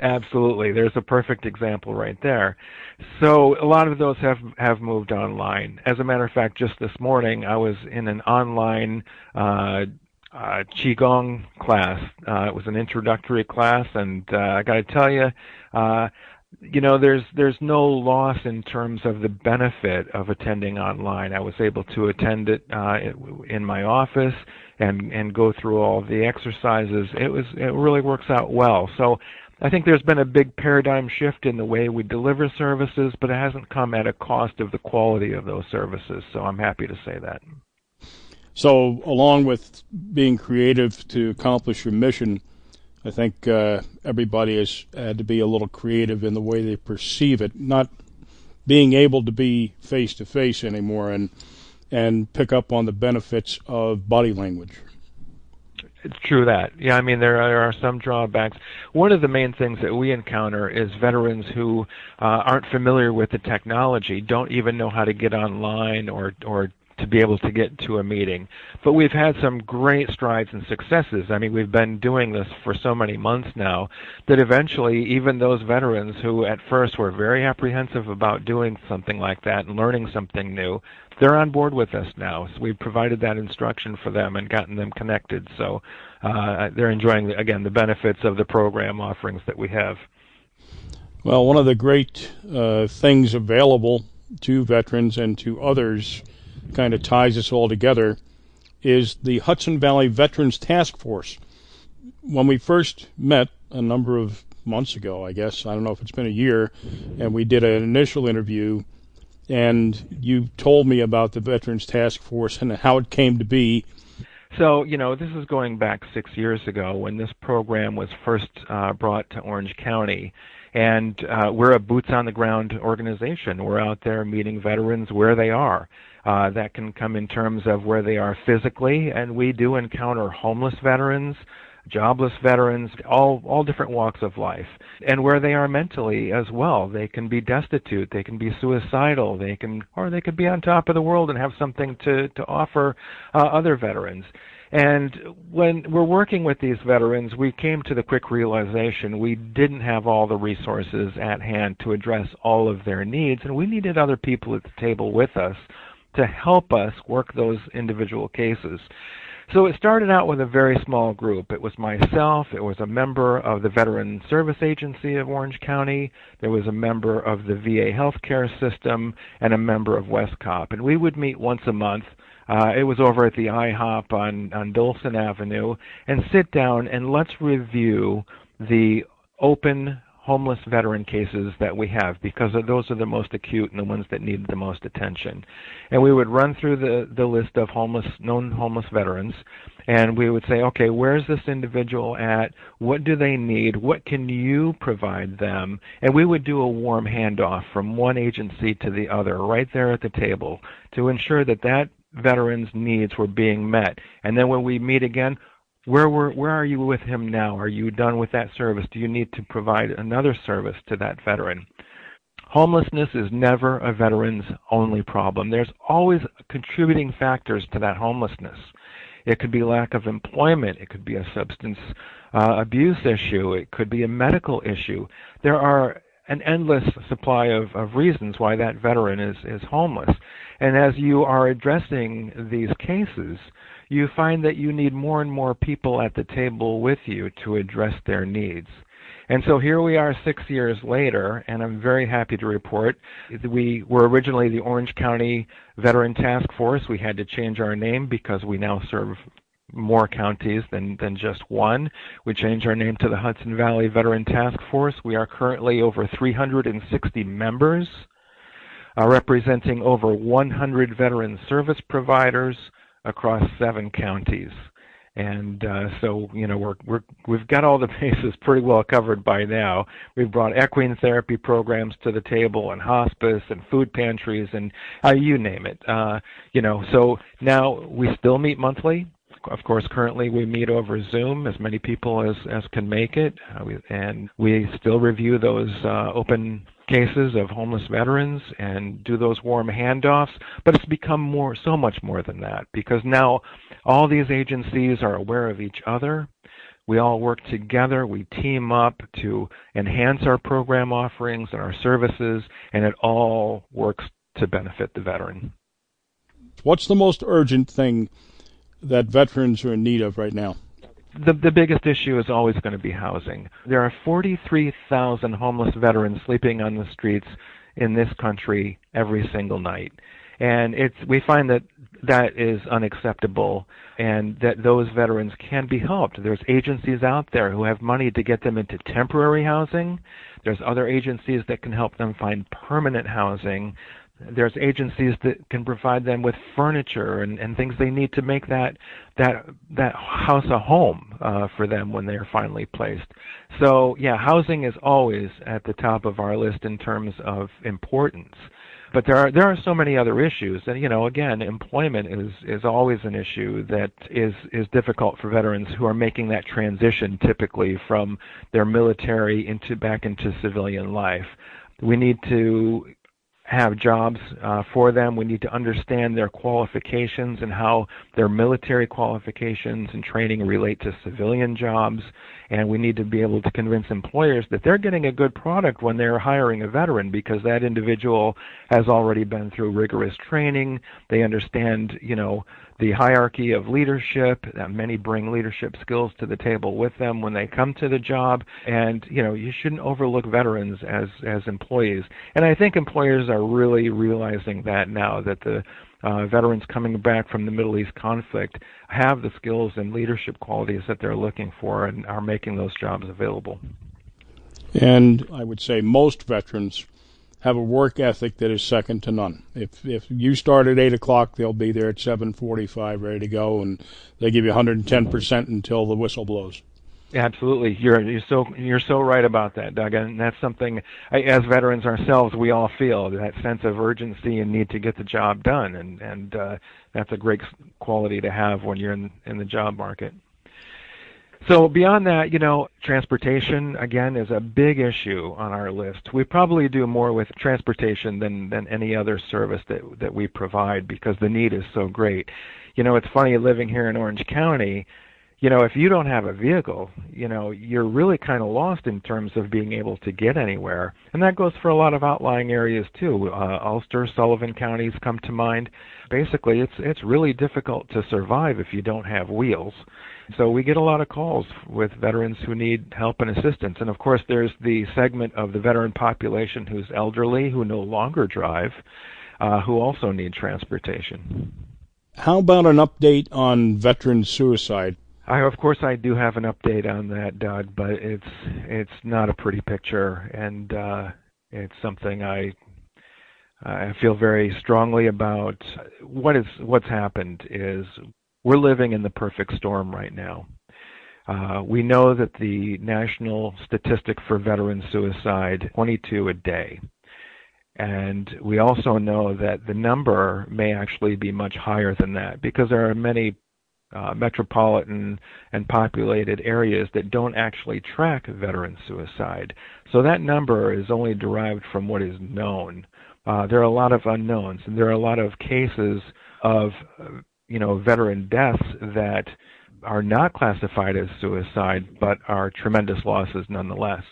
Absolutely. There's a perfect example right there. So a lot of those have have moved online. As a matter of fact, just this morning I was in an online uh, uh, qigong class. Uh, it was an introductory class, and uh, I got to tell you, uh, you know, there's there's no loss in terms of the benefit of attending online. I was able to attend it uh, in my office and and go through all the exercises. It was it really works out well. So I think there's been a big paradigm shift in the way we deliver services, but it hasn't come at a cost of the quality of those services. So I'm happy to say that. So, along with being creative to accomplish your mission, I think uh, everybody has had to be a little creative in the way they perceive it, not being able to be face to face anymore and and pick up on the benefits of body language. It's true that. Yeah, I mean there are, some drawbacks. One of the main things that we encounter is veterans who uh, aren't familiar with the technology, don't even know how to get online or or to be able to get to a meeting. But we've had some great strides and successes. I mean, we've been doing this for so many months now that eventually even those veterans who at first were very apprehensive about doing something like that and learning something new, they're on board with us now. So we've provided that instruction for them and gotten them connected. So uh, they're enjoying, again, the benefits of the program offerings that we have. Well, one of the great uh, things available to veterans and to others kind of ties us all together is the Hudson Valley Veterans Task Force. When we first met a number of months ago, I guess, I don't know if it's been a year, and we did an initial interview, and you told me about the Veterans Task Force and how it came to be. So, you know, this is going back six years ago when this program was first uh, brought to Orange County. And uh, we're a boots on the ground organization. We're out there meeting veterans where they are. Uh, that can come in terms of where they are physically, and we do encounter homeless veterans, jobless veterans, all all different walks of life, and where they are mentally as well. They can be destitute, they can be suicidal, they can or they could be on top of the world and have something to to offer uh, other veterans. And when we're working with these veterans, we came to the quick realization we didn't have all the resources at hand to address all of their needs, and we needed other people at the table with us to help us work those individual cases. So it started out with a very small group. It was myself, it was a member of the Veteran Service Agency of Orange County, there was a member of the VA healthcare system, and a member of WestCOP. And we would meet once a month. Uh, it was over at the IHOP on, on Dolson Avenue, and sit down and let's review the open homeless veteran cases that we have because those are the most acute and the ones that need the most attention. And we would run through the, the list of homeless known homeless veterans and we would say, okay, where's this individual at? What do they need? What can you provide them? And we would do a warm handoff from one agency to the other right there at the table to ensure that that veteran's needs were being met. And then when we meet again, where were, where are you with him now? Are you done with that service? Do you need to provide another service to that veteran? Homelessness is never a veteran's only problem. There's always contributing factors to that homelessness. It could be lack of employment. It could be a substance uh, abuse issue. It could be a medical issue. There are an endless supply of, of reasons why that veteran is, is homeless. And as you are addressing these cases, you find that you need more and more people at the table with you to address their needs. And so here we are six years later, and I'm very happy to report we were originally the Orange County Veteran Task Force. We had to change our name because we now serve more counties than, than just one. We changed our name to the Hudson Valley Veteran Task Force. We are currently over 360 members, uh, representing over 100 veteran service providers, across seven counties. And uh, so, you know, we're, we're, we've got all the bases pretty well covered by now. We've brought equine therapy programs to the table, and hospice, and food pantries, and uh, you name it. Uh, you know, so now we still meet monthly. Of course, currently we meet over Zoom, as many people as, as can make it, uh, we, and we still review those uh, open cases of homeless veterans and do those warm handoffs, but it's become more, so much more than that because now all these agencies are aware of each other. We all work together. We team up to enhance our program offerings and our services, and it all works to benefit the veteran. What's the most urgent thing that veterans are in need of right now? The, the biggest issue is always going to be housing. There are 43,000 homeless veterans sleeping on the streets in this country every single night. And it's, we find that that is unacceptable and that those veterans can be helped. There's agencies out there who have money to get them into temporary housing. There's other agencies that can help them find permanent housing. There's agencies that can provide them with furniture and, and things they need to make that that that house a home uh, for them when they are finally placed. So yeah, housing is always at the top of our list in terms of importance. But there are there are so many other issues, and you know, again, employment is is always an issue that is is difficult for veterans who are making that transition typically from their military into back into civilian life. We need to have jobs uh, for them. We need to understand their qualifications and how their military qualifications and training relate to civilian jobs. And we need to be able to convince employers that they're getting a good product when they're hiring a veteran because that individual has already been through rigorous training. They understand, you know, the hierarchy of leadership. That many bring leadership skills to the table with them when they come to the job, and you know you shouldn't overlook veterans as as employees. And I think employers are really realizing that now that the uh, veterans coming back from the Middle East conflict have the skills and leadership qualities that they're looking for and are making those jobs available. And I would say most veterans have a work ethic that is second to none. If if you start at eight o'clock, they'll be there at seven forty-five, ready to go, and they give you 110 percent until the whistle blows. Absolutely, you're you're so you're so right about that, Doug, and that's something as veterans ourselves we all feel that sense of urgency and need to get the job done, and and uh, that's a great quality to have when you're in in the job market. So beyond that, you know, transportation again is a big issue on our list. We probably do more with transportation than than any other service that that we provide because the need is so great. You know, it's funny living here in Orange County. You know, if you don't have a vehicle, you know, you're really kind of lost in terms of being able to get anywhere. And that goes for a lot of outlying areas too. Uh, Ulster, Sullivan counties come to mind. Basically, it's it's really difficult to survive if you don't have wheels. So we get a lot of calls with veterans who need help and assistance. And of course, there's the segment of the veteran population who's elderly, who no longer drive, uh, who also need transportation. How about an update on veteran suicide? I, of course, I do have an update on that, Doug, but it's it's not a pretty picture, and uh, it's something I I feel very strongly about. What is what's happened is we're living in the perfect storm right now. Uh, we know that the national statistic for veteran suicide 22 a day. And we also know that the number may actually be much higher than that because there are many uh, metropolitan and populated areas that don't actually track veteran suicide. So that number is only derived from what is known. Uh, there are a lot of unknowns, and there are a lot of cases of you know, veteran deaths that are not classified as suicide, but are tremendous losses nonetheless.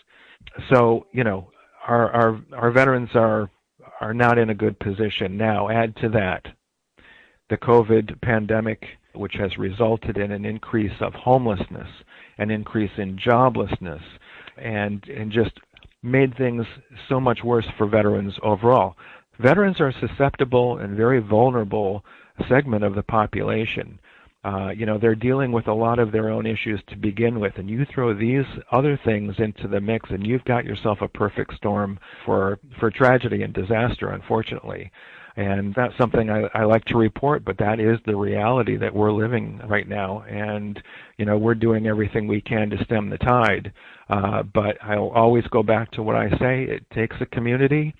So, you know, our our our veterans are are not in a good position now. Add to that the COVID pandemic, which has resulted in an increase of homelessness, an increase in joblessness, and and just made things so much worse for veterans overall. Veterans are a susceptible and very vulnerable segment of the population. Uh, you know, they're dealing with a lot of their own issues to begin with, and you throw these other things into the mix, and you've got yourself a perfect storm for for tragedy and disaster, unfortunately. And that's something I, I like to report, but that is the reality that we're living right now. And you know, we're doing everything we can to stem the tide. Uh, but I'll always go back to what I say: it takes a community,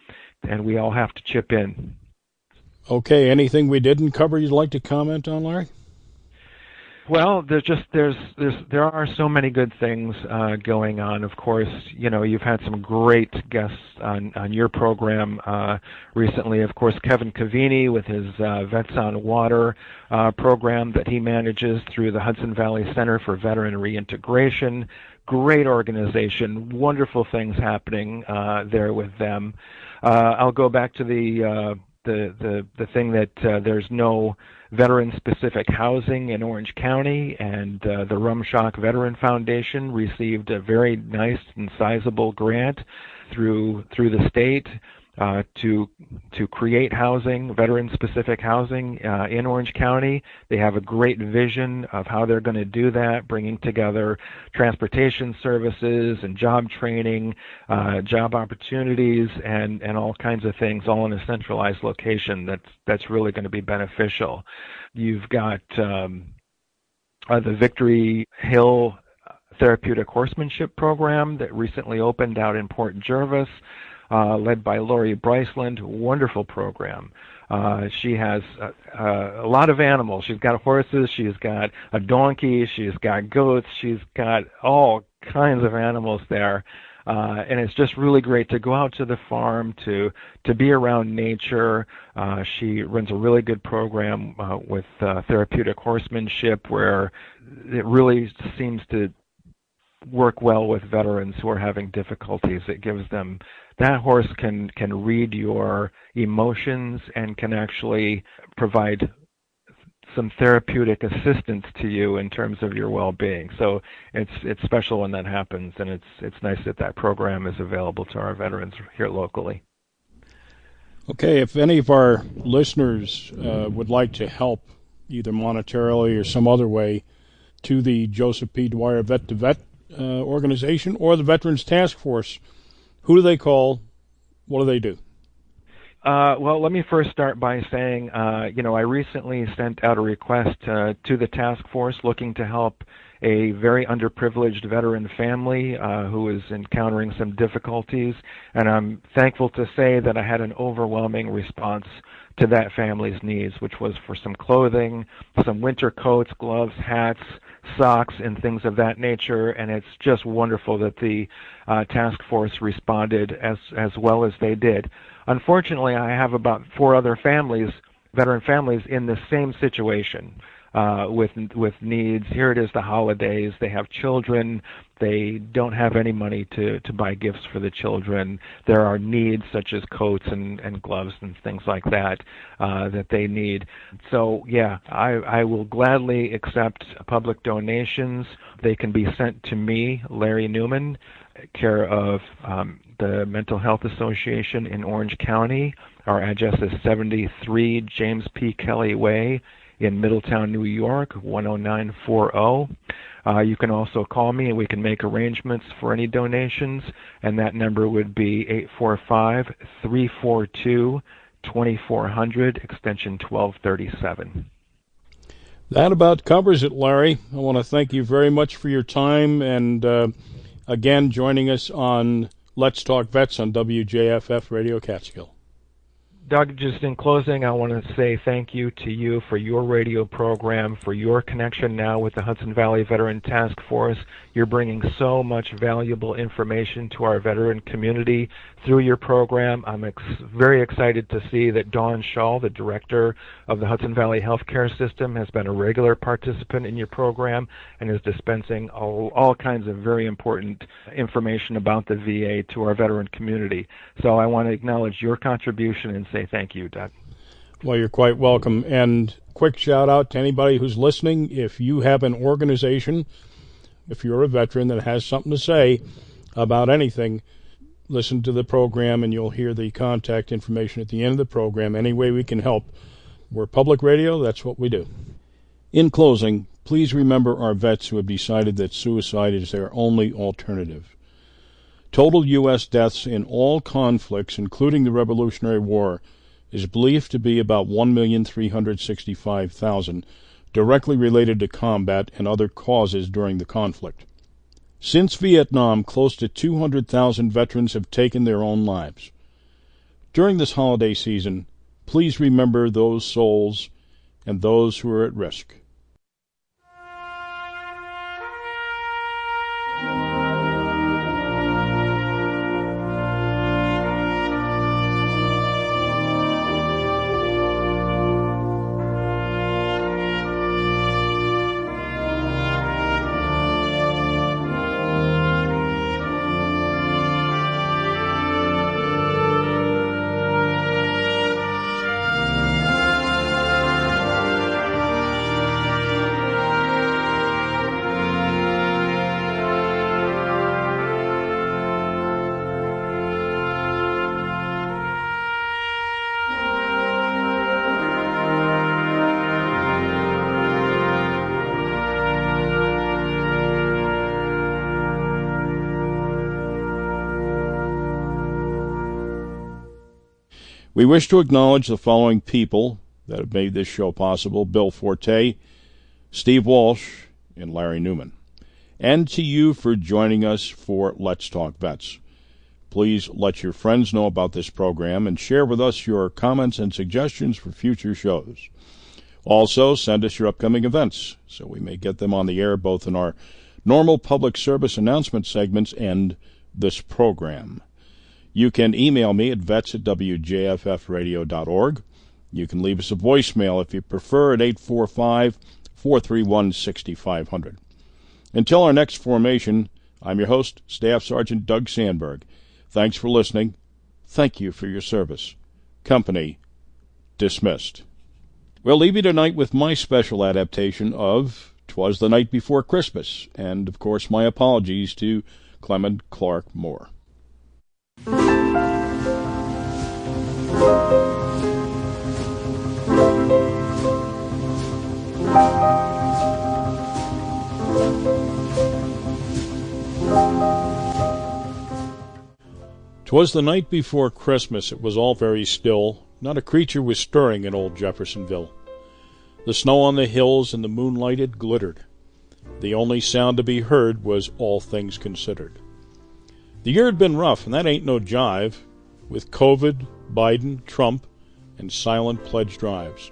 and we all have to chip in. Okay, anything we didn't cover you'd like to comment on, Larry? Well, there's just there's there's there are so many good things uh, going on. Of course, you know you've had some great guests on on your program uh, recently. Of course, Kevin Cavini with his uh, Vets on Water uh, program that he manages through the Hudson Valley Center for Veteran Reintegration. Great organization, wonderful things happening uh, there with them. Uh, I'll go back to the uh, the the the thing that uh, there's no veteran specific housing in Orange County, and uh, the Rumshock Veteran Foundation received a very nice and sizable grant through through the state uh, to to create housing, veteran-specific housing uh, in Orange County. They have a great vision of how they're going to do that, bringing together transportation services and job training, uh, job opportunities, and and all kinds of things, all in a centralized location. That's that's really going to be beneficial. You've got um, uh, the Victory Hill therapeutic horsemanship program that recently opened out in Port Jervis uh, led by Lori Bryceland. Wonderful program. Uh, she has a, a, lot of animals. She's got horses. She's got a donkey. She's got goats. She's got all kinds of animals there. Uh, and it's just really great to go out to the farm to to be around nature. Uh, she runs a really good program uh, with uh, therapeutic horsemanship, where it really seems to work well with veterans who are having difficulties. It gives them that horse can can read your emotions and can actually provide some therapeutic assistance to you in terms of your well-being. So it's it's special when that happens, and it's it's nice that that program is available to our veterans here locally. Okay, if any of our listeners uh, would like to help, either monetarily or some other way, to the Joseph P. Dwyer Vet to Vet uh, organization or the Veterans Task Force who do they call? What do they do? Uh, well, let me first start by saying, uh, you know, I recently sent out a request uh, to the task force looking to help a very underprivileged veteran family uh, who is encountering some difficulties, and I'm thankful to say that I had an overwhelming response to that family's needs, which was for some clothing, some winter coats, gloves, hats, socks, and things of that nature. And it's just wonderful that the uh, task force responded as as well as they did. Unfortunately, I have about four other families, veteran families, in the same situation uh, with with needs. Here it is, the holidays. They have children. They don't have any money to to buy gifts for the children. There are needs such as coats and and gloves and things like that uh, that they need. So yeah, I I will gladly accept public donations. They can be sent to me, Larry Newman, care of um, the Mental Health Association in Orange County. Our address is 73 James P. Kelly Way in Middletown, New York, 10940. Uh, you can also call me and we can make arrangements for any donations, and that number would be 845 342 2400, extension 1237. That about covers it, Larry. I want to thank you very much for your time and uh, again joining us on Let's Talk Vets on WJFF Radio Catskill. Doug, just in closing, I want to say thank you to you for your radio program, for your connection now with the Hudson Valley Veteran Task Force. You're bringing so much valuable information to our veteran community through your program. I'm ex- very excited to see that Dawn Shaw, the director of the Hudson Valley Healthcare System, has been a regular participant in your program and is dispensing all, all kinds of very important information about the VA to our veteran community. So I want to acknowledge your contribution and say thank you, Doug. Well, you're quite welcome. And quick shout out to anybody who's listening. If you have an organization, if you're a veteran that has something to say about anything, listen to the program and you'll hear the contact information at the end of the program. Any way we can help. We're public radio, that's what we do. In closing, please remember our vets who have decided that suicide is their only alternative. Total U.S. deaths in all conflicts, including the Revolutionary War, is believed to be about 1,365,000, directly related to combat and other causes during the conflict. Since Vietnam, close to 200,000 veterans have taken their own lives. During this holiday season, please remember those souls and those who are at risk. We wish to acknowledge the following people that have made this show possible Bill Forte, Steve Walsh, and Larry Newman. And to you for joining us for Let's Talk Vets. Please let your friends know about this program and share with us your comments and suggestions for future shows. Also, send us your upcoming events so we may get them on the air both in our normal public service announcement segments and this program. You can email me at vets at wjffradio.org. You can leave us a voicemail if you prefer at 845 431 6500. Until our next formation, I'm your host, Staff Sergeant Doug Sandberg. Thanks for listening. Thank you for your service. Company dismissed. We'll leave you tonight with my special adaptation of "'Twas the Night Before Christmas, and of course my apologies to Clement Clarke Moore. 'Twas the night before Christmas, it was all very still, not a creature was stirring in old Jeffersonville. The snow on the hills and the moonlight it glittered. The only sound to be heard was all things considered. The year had been rough, and that ain't no jive, with COVID, Biden, Trump, and silent pledge drives.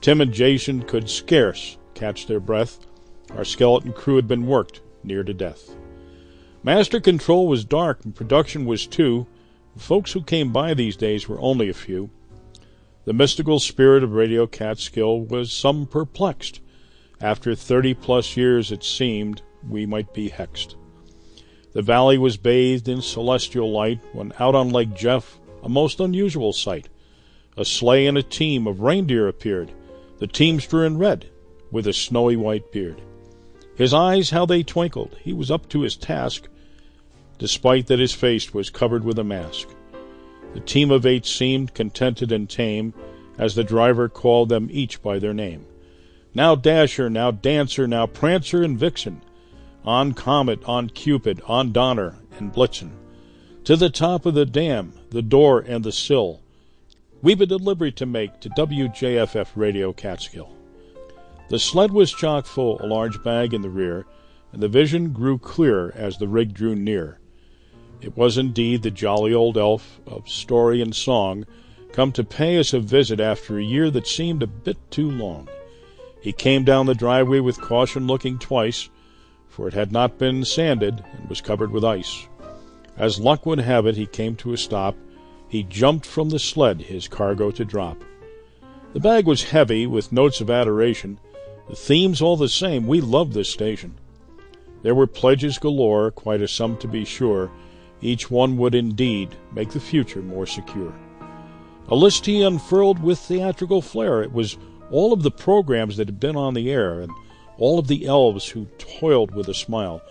Tim and Jason could scarce catch their breath. Our skeleton crew had been worked near to death. Master control was dark, and production was too. The folks who came by these days were only a few. The mystical spirit of Radio Catskill was some perplexed. After thirty plus years, it seemed, we might be hexed. The valley was bathed in celestial light when out on Lake Jeff a most unusual sight. A sleigh and a team of reindeer appeared, the teamster in red, with a snowy white beard. His eyes, how they twinkled! He was up to his task, despite that his face was covered with a mask. The team of eight seemed contented and tame, as the driver called them each by their name. Now Dasher, now Dancer, now Prancer and Vixen, on Comet, on Cupid, on Donner and Blitzen, to the top of the dam, the door and the sill. We've a delivery to make to WJFF Radio Catskill. The sled was chock full, a large bag in the rear, and the vision grew clearer as the rig drew near. It was indeed the jolly old elf of story and song, come to pay us a visit after a year that seemed a bit too long. He came down the driveway with caution, looking twice, for it had not been sanded and was covered with ice. As luck would have it, he came to a stop. He jumped from the sled, his cargo to drop. The bag was heavy, with notes of adoration, the theme's all the same. We love this station. There were pledges galore, quite a sum to be sure. Each one would indeed make the future more secure. A list he unfurled with theatrical flair. It was all of the programs that had been on the air, and all of the elves who toiled with a smile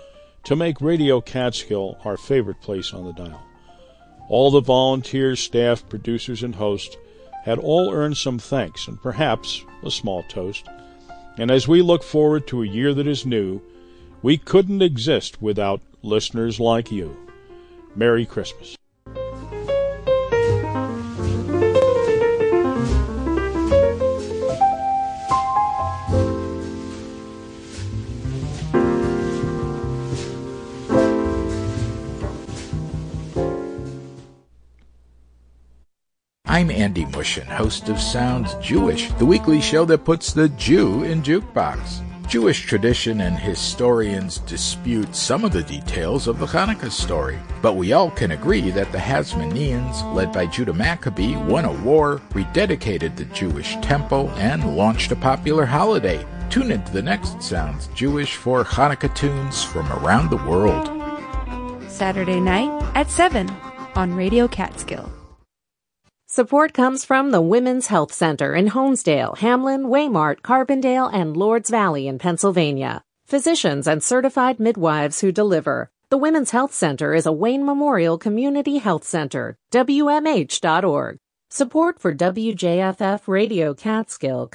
to make Radio Catskill our favorite place on the dial. All the volunteers, staff, producers, and hosts had all earned some thanks and perhaps a small toast. And as we look forward to a year that is new, we couldn't exist without listeners like you. Merry Christmas. I'm Andy Mushin, host of Sounds Jewish, the weekly show that puts the Jew in jukebox. Jewish tradition and historians dispute some of the details of the Hanukkah story, but we all can agree that the Hasmoneans, led by Judah Maccabee, won a war, rededicated the Jewish temple, and launched a popular holiday. Tune into the next Sounds Jewish for Hanukkah tunes from around the world. Saturday night at 7 on Radio Catskill. Support comes from the Women's Health Center in Honesdale, Hamlin, Waymart, Carbondale, and Lords Valley in Pennsylvania. Physicians and certified midwives who deliver. The Women's Health Center is a Wayne Memorial Community Health Center, WMH.org. Support for WJFF Radio Catskill